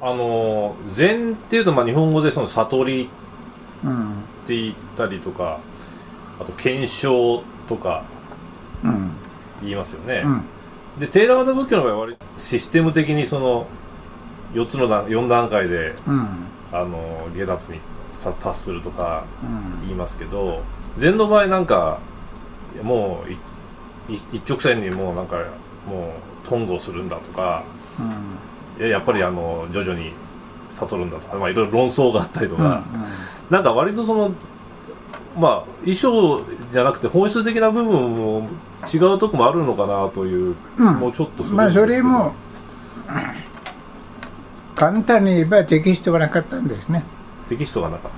あの禅っていうとまあ日本語でその悟りうんって言ったりとかあと検証とかうん言いますよね、うん。でテーラワダ仏教の場合は割とシステム的にその4つの段4段階でうん。あの下脱にさ達するとかうん。言いますけど禅の場合なんかもう一直線にもうなんかもう頓合するんだとかややっぱりあの徐々に悟るんだとか、まあ、いろいろ論争があったりとうんか、なんか割とそのまあ衣装じゃなくて本質的な部分も違うとこもあるのかなという、うん。もうちょっとすまあそれも簡単に言えばテキストがなかったんですね、テキストがなかっ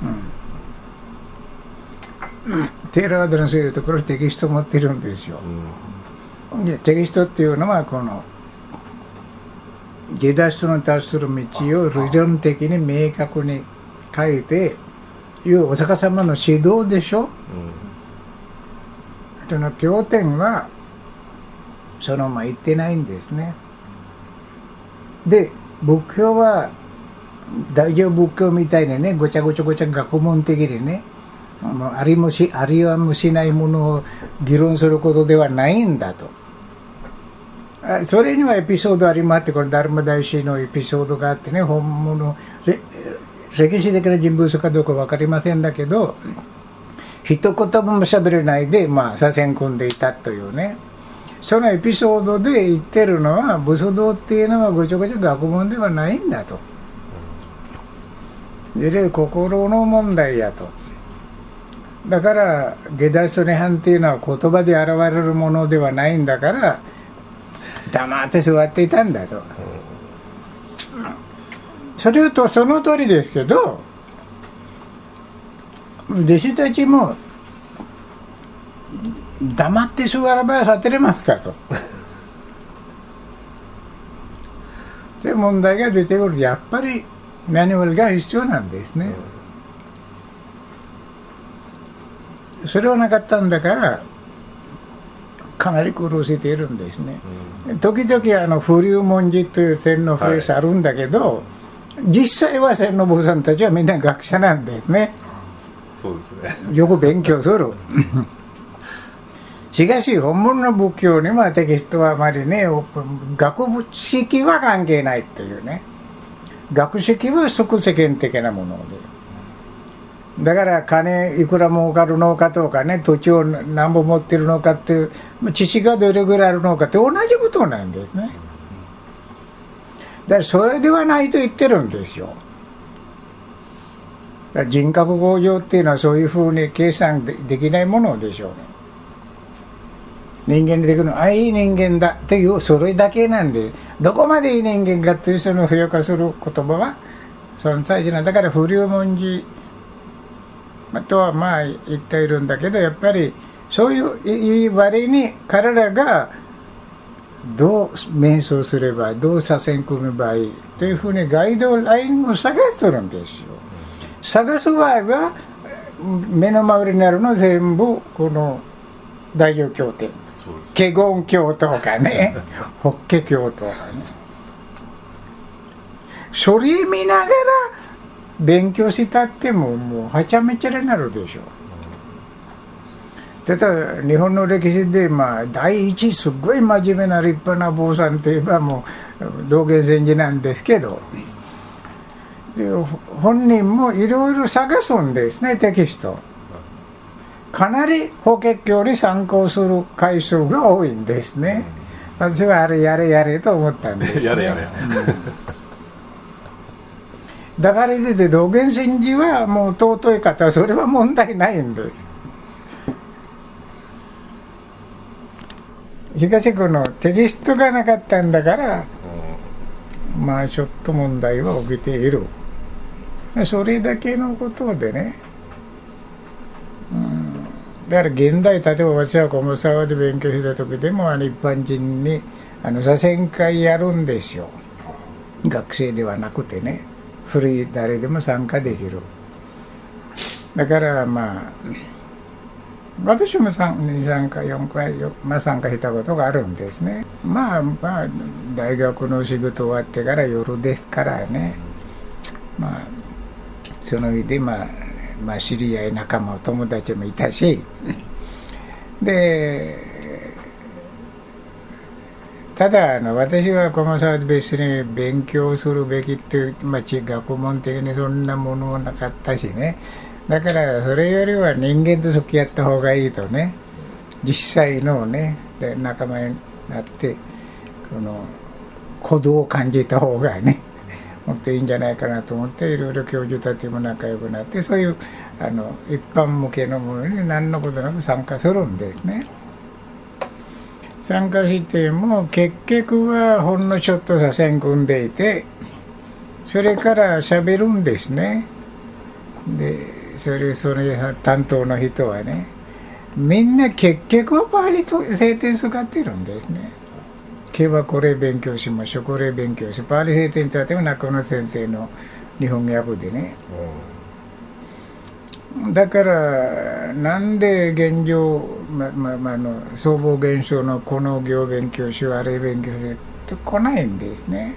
うん、テーラワードのそういうところテキストを持ってるんですよ。た、うん。でテキストっていうのはこの下脱に達する道を理論的に明確に書いていうお釈迦様の指導でしょ。その経典はそのまま言ってないんですね。で仏教は大乗仏教みたいにねごちゃごちゃごちゃ学問的にねありもしありはもしないものを議論することではないんだと。あそれにはエピソードありまってこれダルマ大師のエピソードがあってね本物歴史的な人物かどうか分かりませんだけど一言も喋れないで、まあ、左遷組んでいたというねそのエピソードで言ってるのは武装道っていうのはごちゃごちゃ学問ではないんだと。で心の問題やと。だから下脱涅槃っていうのは言葉で現れるものではないんだから黙って座っていたんだと。それとその通りですけど弟子たちも黙って座らば悟れますかと。という問題が出てくるやっぱりマニュアルが必要なんですね。それはなかったんだからかなり苦労しているんですね。時々あの風流文字という天皇フレースあるんだけど、実際は天皇坊さんたちはみんな学者なんですね。そうですねよく勉強する。しかし本物の仏教にはテキストはあまりね学部式は関係ないっていうね学識は即世間的なものでだから金いくら儲かるのかとかね土地を何本持ってるのかっていう知識がどれぐらいあるのかって同じことなんですね。だからそれではないと言ってるんですよ。人格向上っていうのはそういうふうに計算できないものでしょうね。人間にできるのはあいい人間だっていうそれだけなんでどこまでいい人間かっていうその評価する言葉は存在しない。だから不良文字とはまあ言っているんだけどやっぱりそういう言い割に彼らがどう瞑想すればどう左遷組めばいいというふうにガイドラインを探してるんですよ。探す場合は目の周りにあるの全部この大乗経典。そうです。華厳経とかね 法華経とかね。それ見ながら勉強したってももうはちゃめちゃになるでしょ。ただ日本の歴史でまあ第一すごい真面目な立派な坊さんといえばもう道元禅師なんですけどで本人もいろいろ探すんですねテキスト。かなり法華経に参考する回数が多いんですね。私はあれやれやれと思ったんです、ね、やれやれだから言って道元禅師はもう尊い方それは問題ないんです。しかしこのテキストがなかったんだからまあちょっと問題は起きている。それだけのことでね、だから現代例えば私は小沢で勉強した時でもあの一般人にあの左遷会やるんですよ。学生ではなくてね。古い誰でも参加できる。だからまあ私も23回4回、まあ、参加したことがあるんですね。まあまあ大学の仕事終わってから夜ですからね。まあその日でまあまあ知り合い仲間友達もいたし。でただあの私はこの際別に勉強するべきっていう、まあ、学問的にそんなものはなかったしねだからそれよりは人間と付き合った方がいいとね実際のねで仲間になってこの鼓動を感じた方がねもっといいんじゃないかなと思っていろいろ教授たちも仲良くなってそういうあの一般向けのものに何のことなく参加するんですね。参加しても結局はほんのちょっと左遷組んでいてそれから喋るんですね。でそれそれ担当の人はねみんな結局はパーリと聖典使ってるんですね。今日はこれ勉強しましょうこれ勉強しパーリ聖典とあっても中野先生の日本語訳でね。だからなんで現状、まままあの総合現象のこの行勉強しあれ勉強しと来ないんですね。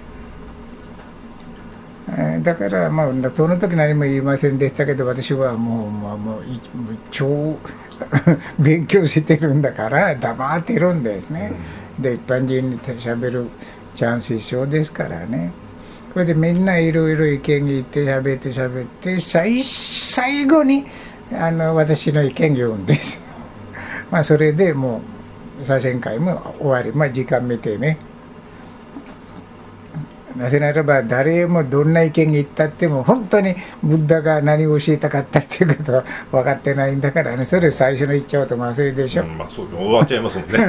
だから、まあ、その時何も言いませんでしたけど私はもうもうもう超 勉強してるんだから黙ってるんですね。で一般人にしゃべるチャンス一緒ですからね。これでみんないろいろ意見言って喋って喋って最最後にあの私の意見言うんです。まあそれでもう左遷会も終わり。まあ時間見てね。なぜならば誰もどんな意見言ったっても本当にブッダが何を教えたかったっていうことは分かってないんだからね。それ最初の言っちゃうとまずいでしょ、うん、まあそう終わっちゃいますもんね。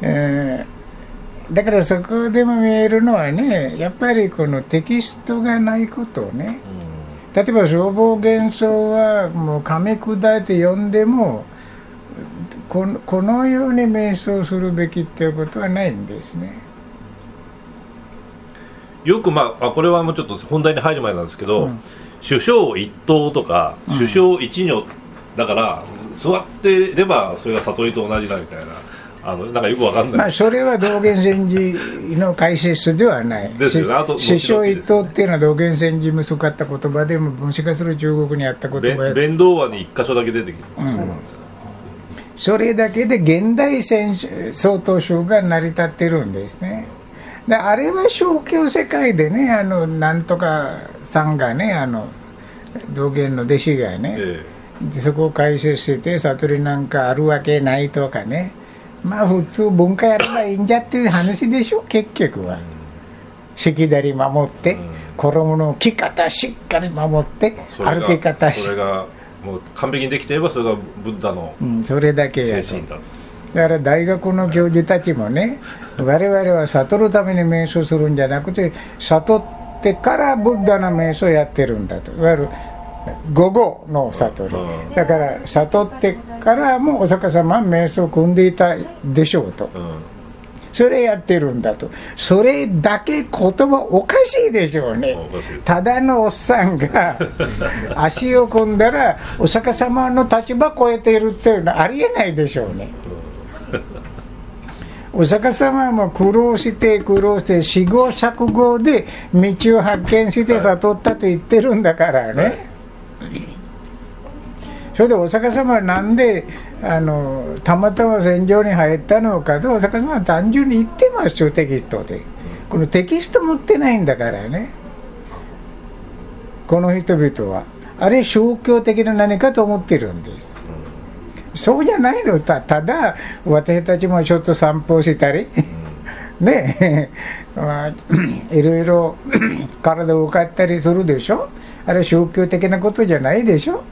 えー、だからそこでも見えるのはねやっぱりこのテキストがないことをね、うん、例えば消防幻想はもう噛み砕いて読んでもこのこのように瞑想するべきっていうことはないんですね。よくまあこれはもうちょっと本題に入る前なんですけど、うん、首相一党とか、首相一女だから座ってればそれが悟りと同じだみたいな。あのなんかよくわかんない、まあ、それは道元禅師の解説ではない、ですよね、あと師匠一党っていうのは道元禅師も使った言葉でも、もしかする中国にあった言葉弁道話に一箇所だけ出てきて、うん、それだけで現代戦総統省が成り立ってるんですね。であれは宗教世界でね、あのなんとかさんがね、あの道元の弟子がね、ええ、でそこを解説して、悟りなんかあるわけないとかね、まあ普通文化やればいいんじゃっていう話でしょ、結局は。しきだり守って、衣の着方しっかり守って、歩き方し。それがもう完璧にできていればそれがブッダのそれだけやと。だから大学の教授たちもね我々は悟るために瞑想するんじゃなくて悟ってからブッダの瞑想をやってるんだと。いわゆる午後の悟りだから悟ってからもお釈迦様は瞑想を組んでいたでしょうと、それやってるんだと。それだけ言葉おかしいでしょうね。ただのおっさんが 足を組んだらお釈迦様の立場超えているっていうのはありえないでしょうね。お釈迦様も苦労して苦労して試行錯誤で道を発見して悟ったと言ってるんだからね、それでお釈迦様はなんであのたまたま戦場に入ったのかとお釈迦様は単純に言ってますよテキストで。このテキスト持ってないんだからね。この人々は。あれ宗教的な何かと思ってるんです。そうじゃないの。たただ私たちもちょっと散歩したり。ね。え いろいろ 体を動かったりするでしょ？あれ宗教的なことじゃないでしょ？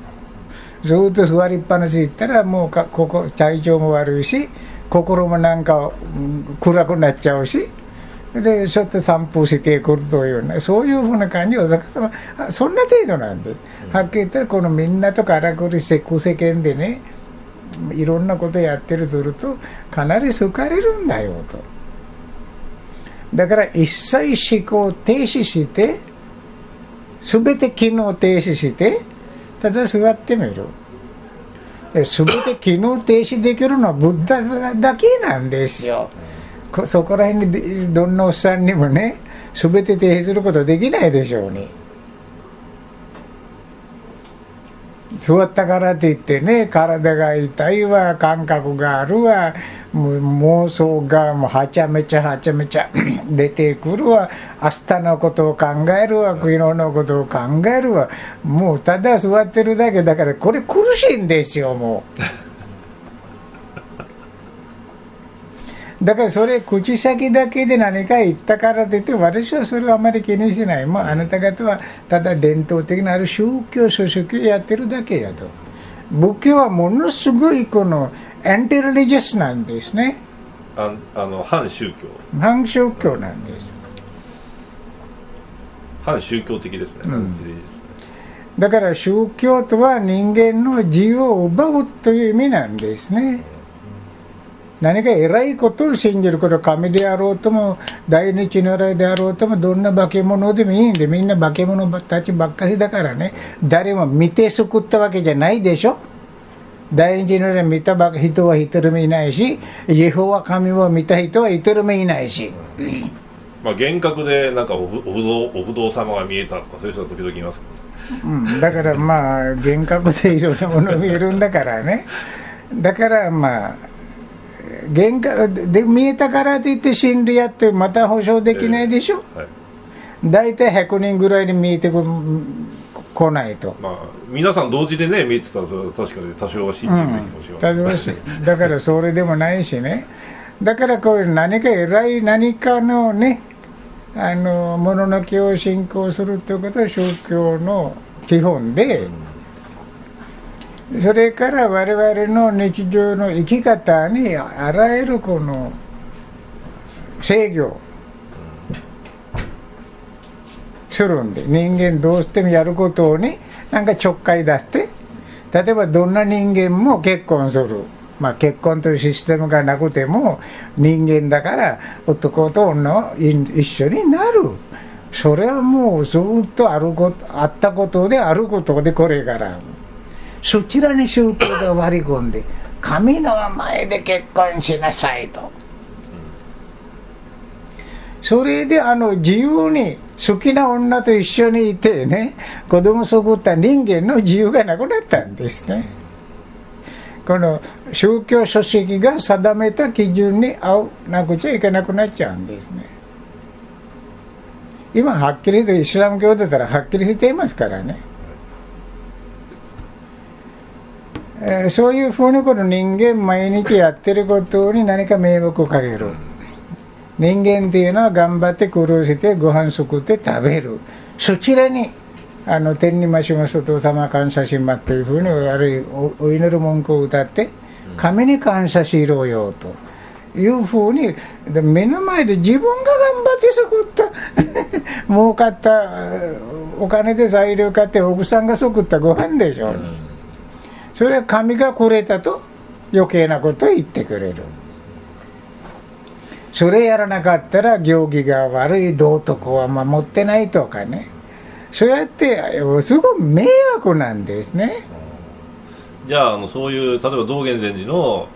ずっと座りっぱなし行ったらもうかここ体調も悪いし心もなんか、暗くなっちゃうしでちょっと散歩してくるというねそういうふうな感じお釈迦様そんな程度なんで、はっきり言ったらこのみんなとからくりして世間でねいろんなことやってるするとかなり好かれるんだよと。だから一切思考停止してすべて機能停止してただ座ってみる。すべて機能停止できるのはブッダだけなんですよ。そこら辺にどんなおっさんにもねすべて停止することできないでしょうに。座ったからといってね体が痛いわ感覚があるわもう妄想がもうはちゃめちゃはちゃめちゃ出てくるわ。明日のことを考えるわ昨日のことを考えるわ。もうただ座ってるだけだからこれ苦しいんですよもう。だからそれ口先だけで何か言ったからといって私はそれはあまり気にしない。もうあなた方はただ伝統的なある宗教諸宗教やってるだけやと。仏教はものすごいこのアンティリリジャスなんですね。ああの反宗教。反宗教なんです。反宗教的ですね、うん。だから宗教とは人間の自由を奪うという意味なんですね何か偉いことを信じること神であろうとも大日如来であろうともどんな化け物でもいいんでみんな化け物たちばっかりだからね。誰も見て救ったわけじゃないでしょ。大日如来見た人は一人もいないしイエホワ神を見た人は一人もいないし、まあ幻覚でなんかお不お不動お不動様が見えたとかそういう人は時々いますけど。うん、だからまあ幻覚でいろんなもの見えるんだからね。だからまあ幻覚で見えたからといって真理やってまた保証できないでしょ、はい。大体100人ぐらいに見えてこ来ないと。まあ皆さん同時でね見えてたら確かに多少は信じるべきかもしれません、正しいだからそれでもないしね。だからこう何か偉い何かのねあのものの気を信仰するということは宗教の基本でそれから我々の日常の生き方にあらゆるこの制御するんで人間どうしてもやることになんかちょっかい出して例えばどんな人間も結婚する、まあ、結婚というシステムがなくても人間だから男と女一緒になる。それはもうずっとあることあったことであることでこれから。そちらに宗教が割り込んで神の前で結婚しなさいと。それであの自由に好きな女と一緒にいてね子供作った人間の自由がなくなったんですね。この宗教書籍が定めた基準に合うなくちゃいけなくなっちゃうんですね。今はっきりとイスラム教だったらはっきりしていますからね、えーそういうふうにこの人間毎日やってることに何か迷惑をかける、人間っていうのは頑張って苦労してご飯作って食べる。そちらにあの天にましますお父様感謝しまというふうにあるいおお祈る文句を歌って神に感謝しろよと。いうふうにで目の前で自分が頑張って作った 儲かったお金で材料買って奥さんが作ったご飯でしょ。うに、それは神がくれたと余計なことを言ってくれる。それやらなかったら行儀が悪い道徳は守ってないとかね。そうやってすごい迷惑なんですね。じゃああのそういう例えば道元禅師の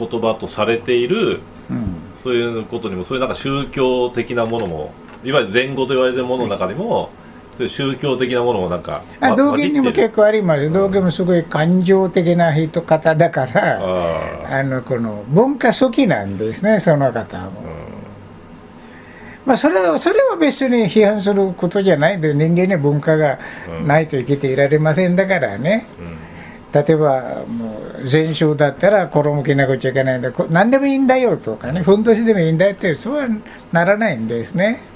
言葉とされているうん。そういうことにもそういうなんか宗教的なものもいわゆる前後と言われてるものの中にも、宗教的なものもなんかあ道元にも結構構あります道元もすごい感情的な人方だからああのこの文化好きなんですねその方も、まあ、それはそれは別に批判することじゃないで人間には文化がないと生きていられませんだからね、例えばもう禅宗だったら衣着なくちゃいけないんだ。こ何でもいいんだよとかねふんどしでもいいんだよってそうはならないんですね。えー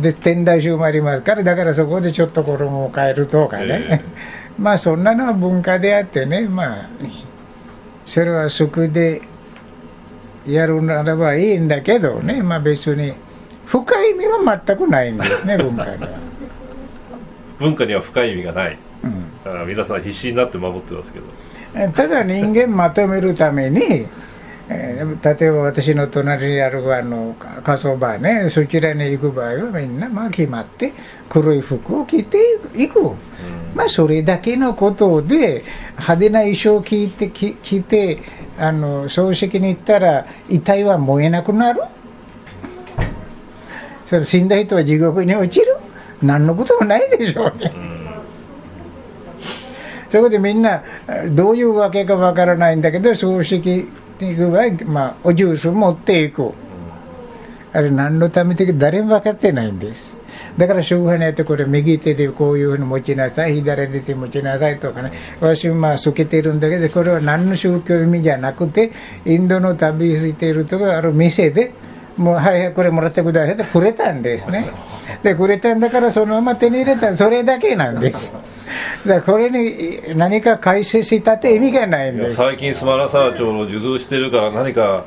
で天台宗もありますからだからそこでちょっと衣を変えるとかね、まあそんなのは文化であってねまあそれは食でやるならばいいんだけどね。まあ別に深い意味は全くないんですね 文化には、文化には深い意味がない。うん。あ皆さん必死になって守ってますけど。えただ人間まとめるために、えー例えば私の隣にあるあのか火葬場ねそちらに行く場合はみんなまあ決まって黒い服を着ていく。うん。まあそれだけのことで派手な衣装を着て着着てあの葬式に行ったら遺体は燃えなくなる。それ死んだ人は地獄に落ちる。何のこともないでしょうね、そこでみんなどういうわけかわからないんだけど葬式ていく場合、まあ、おジュース持っていく。あれ何のためて誰も分かってないんです。だからしょうがないとこれ右手でこういうふうに持ちなさい左手で持ちなさいとかね。私まあ透けてるんだけどこれは何の宗教意味じゃなくてインドの旅しているとこある店でもうはいはいこれもらってくださいってくれたんですね。でくれたんだからそのまま手に入れたそれだけなんです。だからこれに何か解説したって意味がないんです。最近スマラサー町の受通してるから何か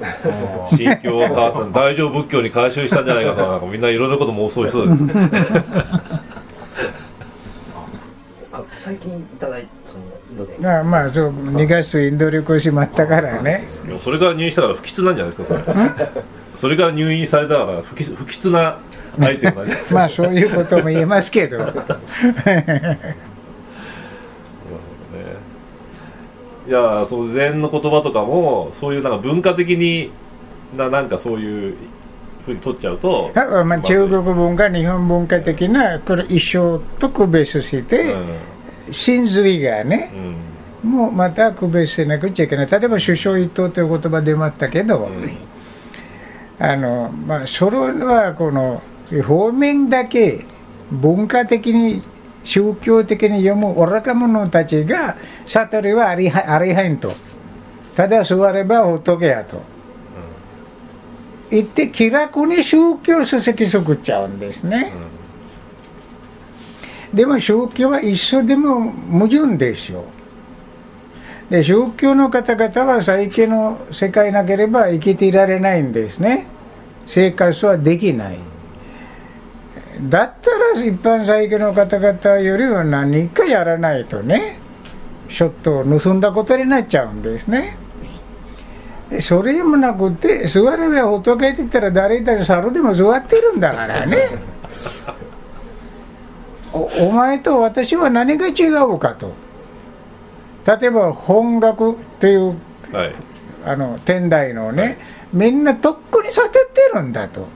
心境が変わった大乗仏教に改宗したんじゃないかとかみんないろいろなこと妄想しそうですあ最近いただいたそのインドで。まあまあそう逃がすインド旅行しまったからね。いやそれから入院したから不吉なんじゃないですかそれそれから入院されたから不吉不吉なアイテムなん まあそういうことも言えますけど。ね。いやその禅の言葉とかもそういうなんか文化的にななんかそういうふうに取っちゃうとあまあ、中国文化、日本文化的なこれ衣装と区別して、真髄がね、うん。うんもうまた区別しなくちゃいけない、例えば首相一党という言葉出ましたけど、あのまあ、それはこの方面だけ文化的に宗教的に読む愚か者たちが悟りはありはありはんと。ただ座れば仏やと。言って気楽に宗教書籍作っちゃうんですね、でも宗教は一緒でも矛盾でしょう。で宗教の方々は最近の世界なければ生きていられないんですね生活はできない。だったら一般最近の方々よりは何かやらないとねちょっと盗んだことになっちゃうんですね。それもなくて座れば仏って言ったら誰だって猿でも座ってるんだからね。おお前と私は何が違うかと。例えば本学というはい。あの天台のね、みんなとっくに悟ってるんだと。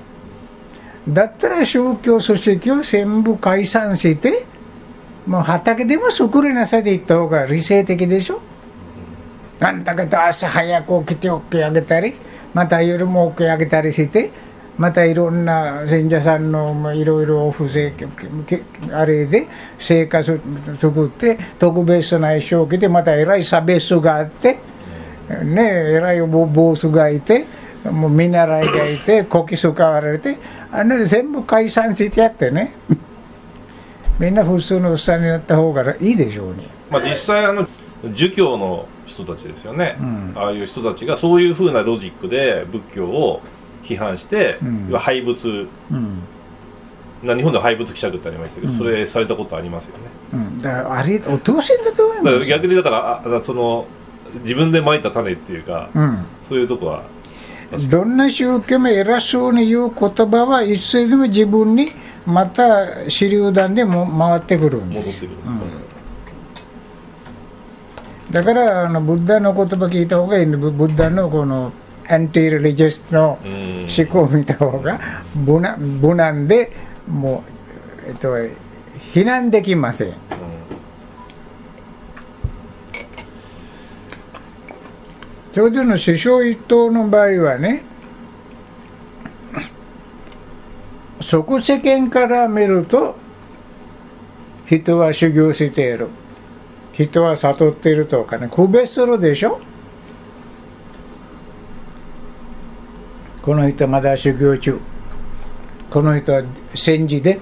だったら宗教組織を全部解散してもう畑でも作りなさいで言った方が理性的でしょ？なんだけど朝早く起きて起き上げたりまた夜も起き上げたりしてまたいろんな信者さんのいろいろお布施けあれで生活作って特別な衣装を着てまた偉い差別があってね偉いボボスがいてもう見習いがいてこき使われてあの全部解散してやってね。みんな普通のおっさんになった方がいいでしょうねまあ、実際あの儒教の人たちですよね、うん。ああいう人たちがそういうふうなロジックで仏教を批判して、うん。廃仏。うん。な日本では廃仏希釈ってありましたけど、うん。それされたことありますよね。うん、だからあれお通しだと思います逆にだからあその自分でまいた種っていうか、うん。そういうとこはどんな宗教も偉そうに言う言葉はいつでも自分にまた手榴弾でも回ってくるんです、だからあのブッダの言葉聞いた方がいいんでブッダのこのアンティ・リジェスの思考を見た方が無難無難でもう、えっと、非難できません。ちょうどの首相一党の場合はね即世間から見ると人は修行している。人は悟っているとかね区別するでしょ？この人まだ修行中。この人は戦時で。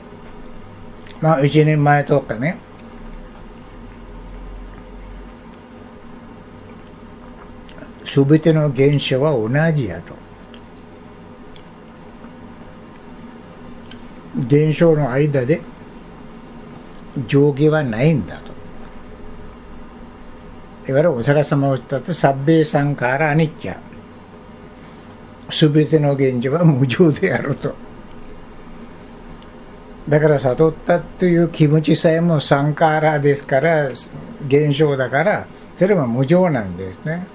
まあ一年前とかね。すべての現象は同じやと。現象の間で上下はないんだと。いわゆるお釈迦様を言ったとサッベイさんからアニッチャ。すべての現象は無常であると。だから悟ったという気持ちさえもサンカーラですから現象だからそれは無常なんですね。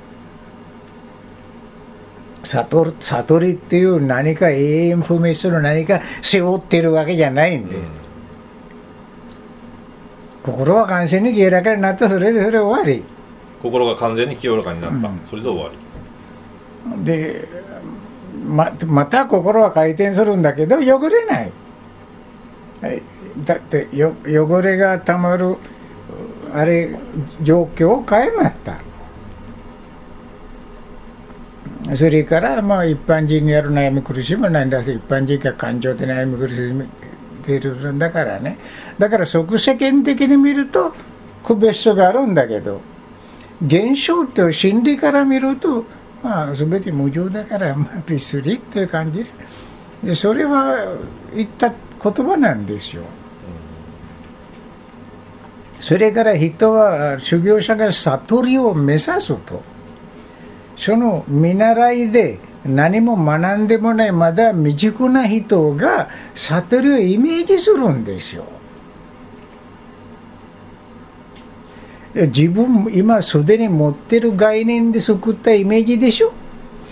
悟る悟りっていう何か永遠不滅する何か背負ってるわけじゃないんです、心は完全に清らかになったそれでそれ終わり。心が完全に清らかになった、うん。それで終わり。でままた心は回転するんだけど汚れない、はい、だってよ汚れがたまるあれ状況を変えましたそれからまあ一般人にやる悩み苦しみないんだし一般人が感情で悩み苦しみてるんだからねだから即世間的に見ると区別書があるんだけど現象と心理から見ると、まあ、全て無常だから、まあ、別にという感じでそれは言った言葉なんですよ。それから人は修行者が悟りを目指すとその見習いで何も学んでもないまだ未熟な人が悟りをイメージするんですよ。自分今すでに持ってる概念で作ったイメージでしょ？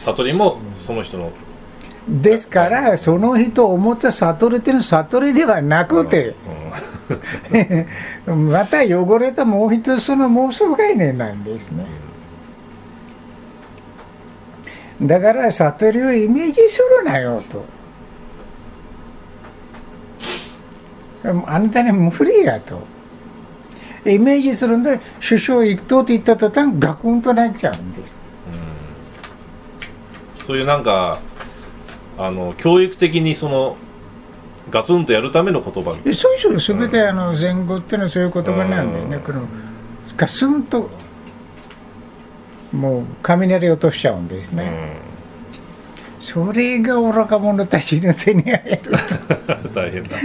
悟りもその人の。ですからその人を思った悟りっていうのは悟りではなくて また汚れたもう一つその妄想概念なんですねだから悟りをイメージするなよと。あんたに無理やと。イメージするんで首相一党って言った途端ガクンとなっちゃうんです。そういうなんかあの教育的にそのガツンとやるための言葉そうそうすべてあの前後っていうのはそういう言葉なんだよね、うん。このガスンともう雷落としちゃうんですな、ね、それが愚か者たちの手に入るうん 大変だ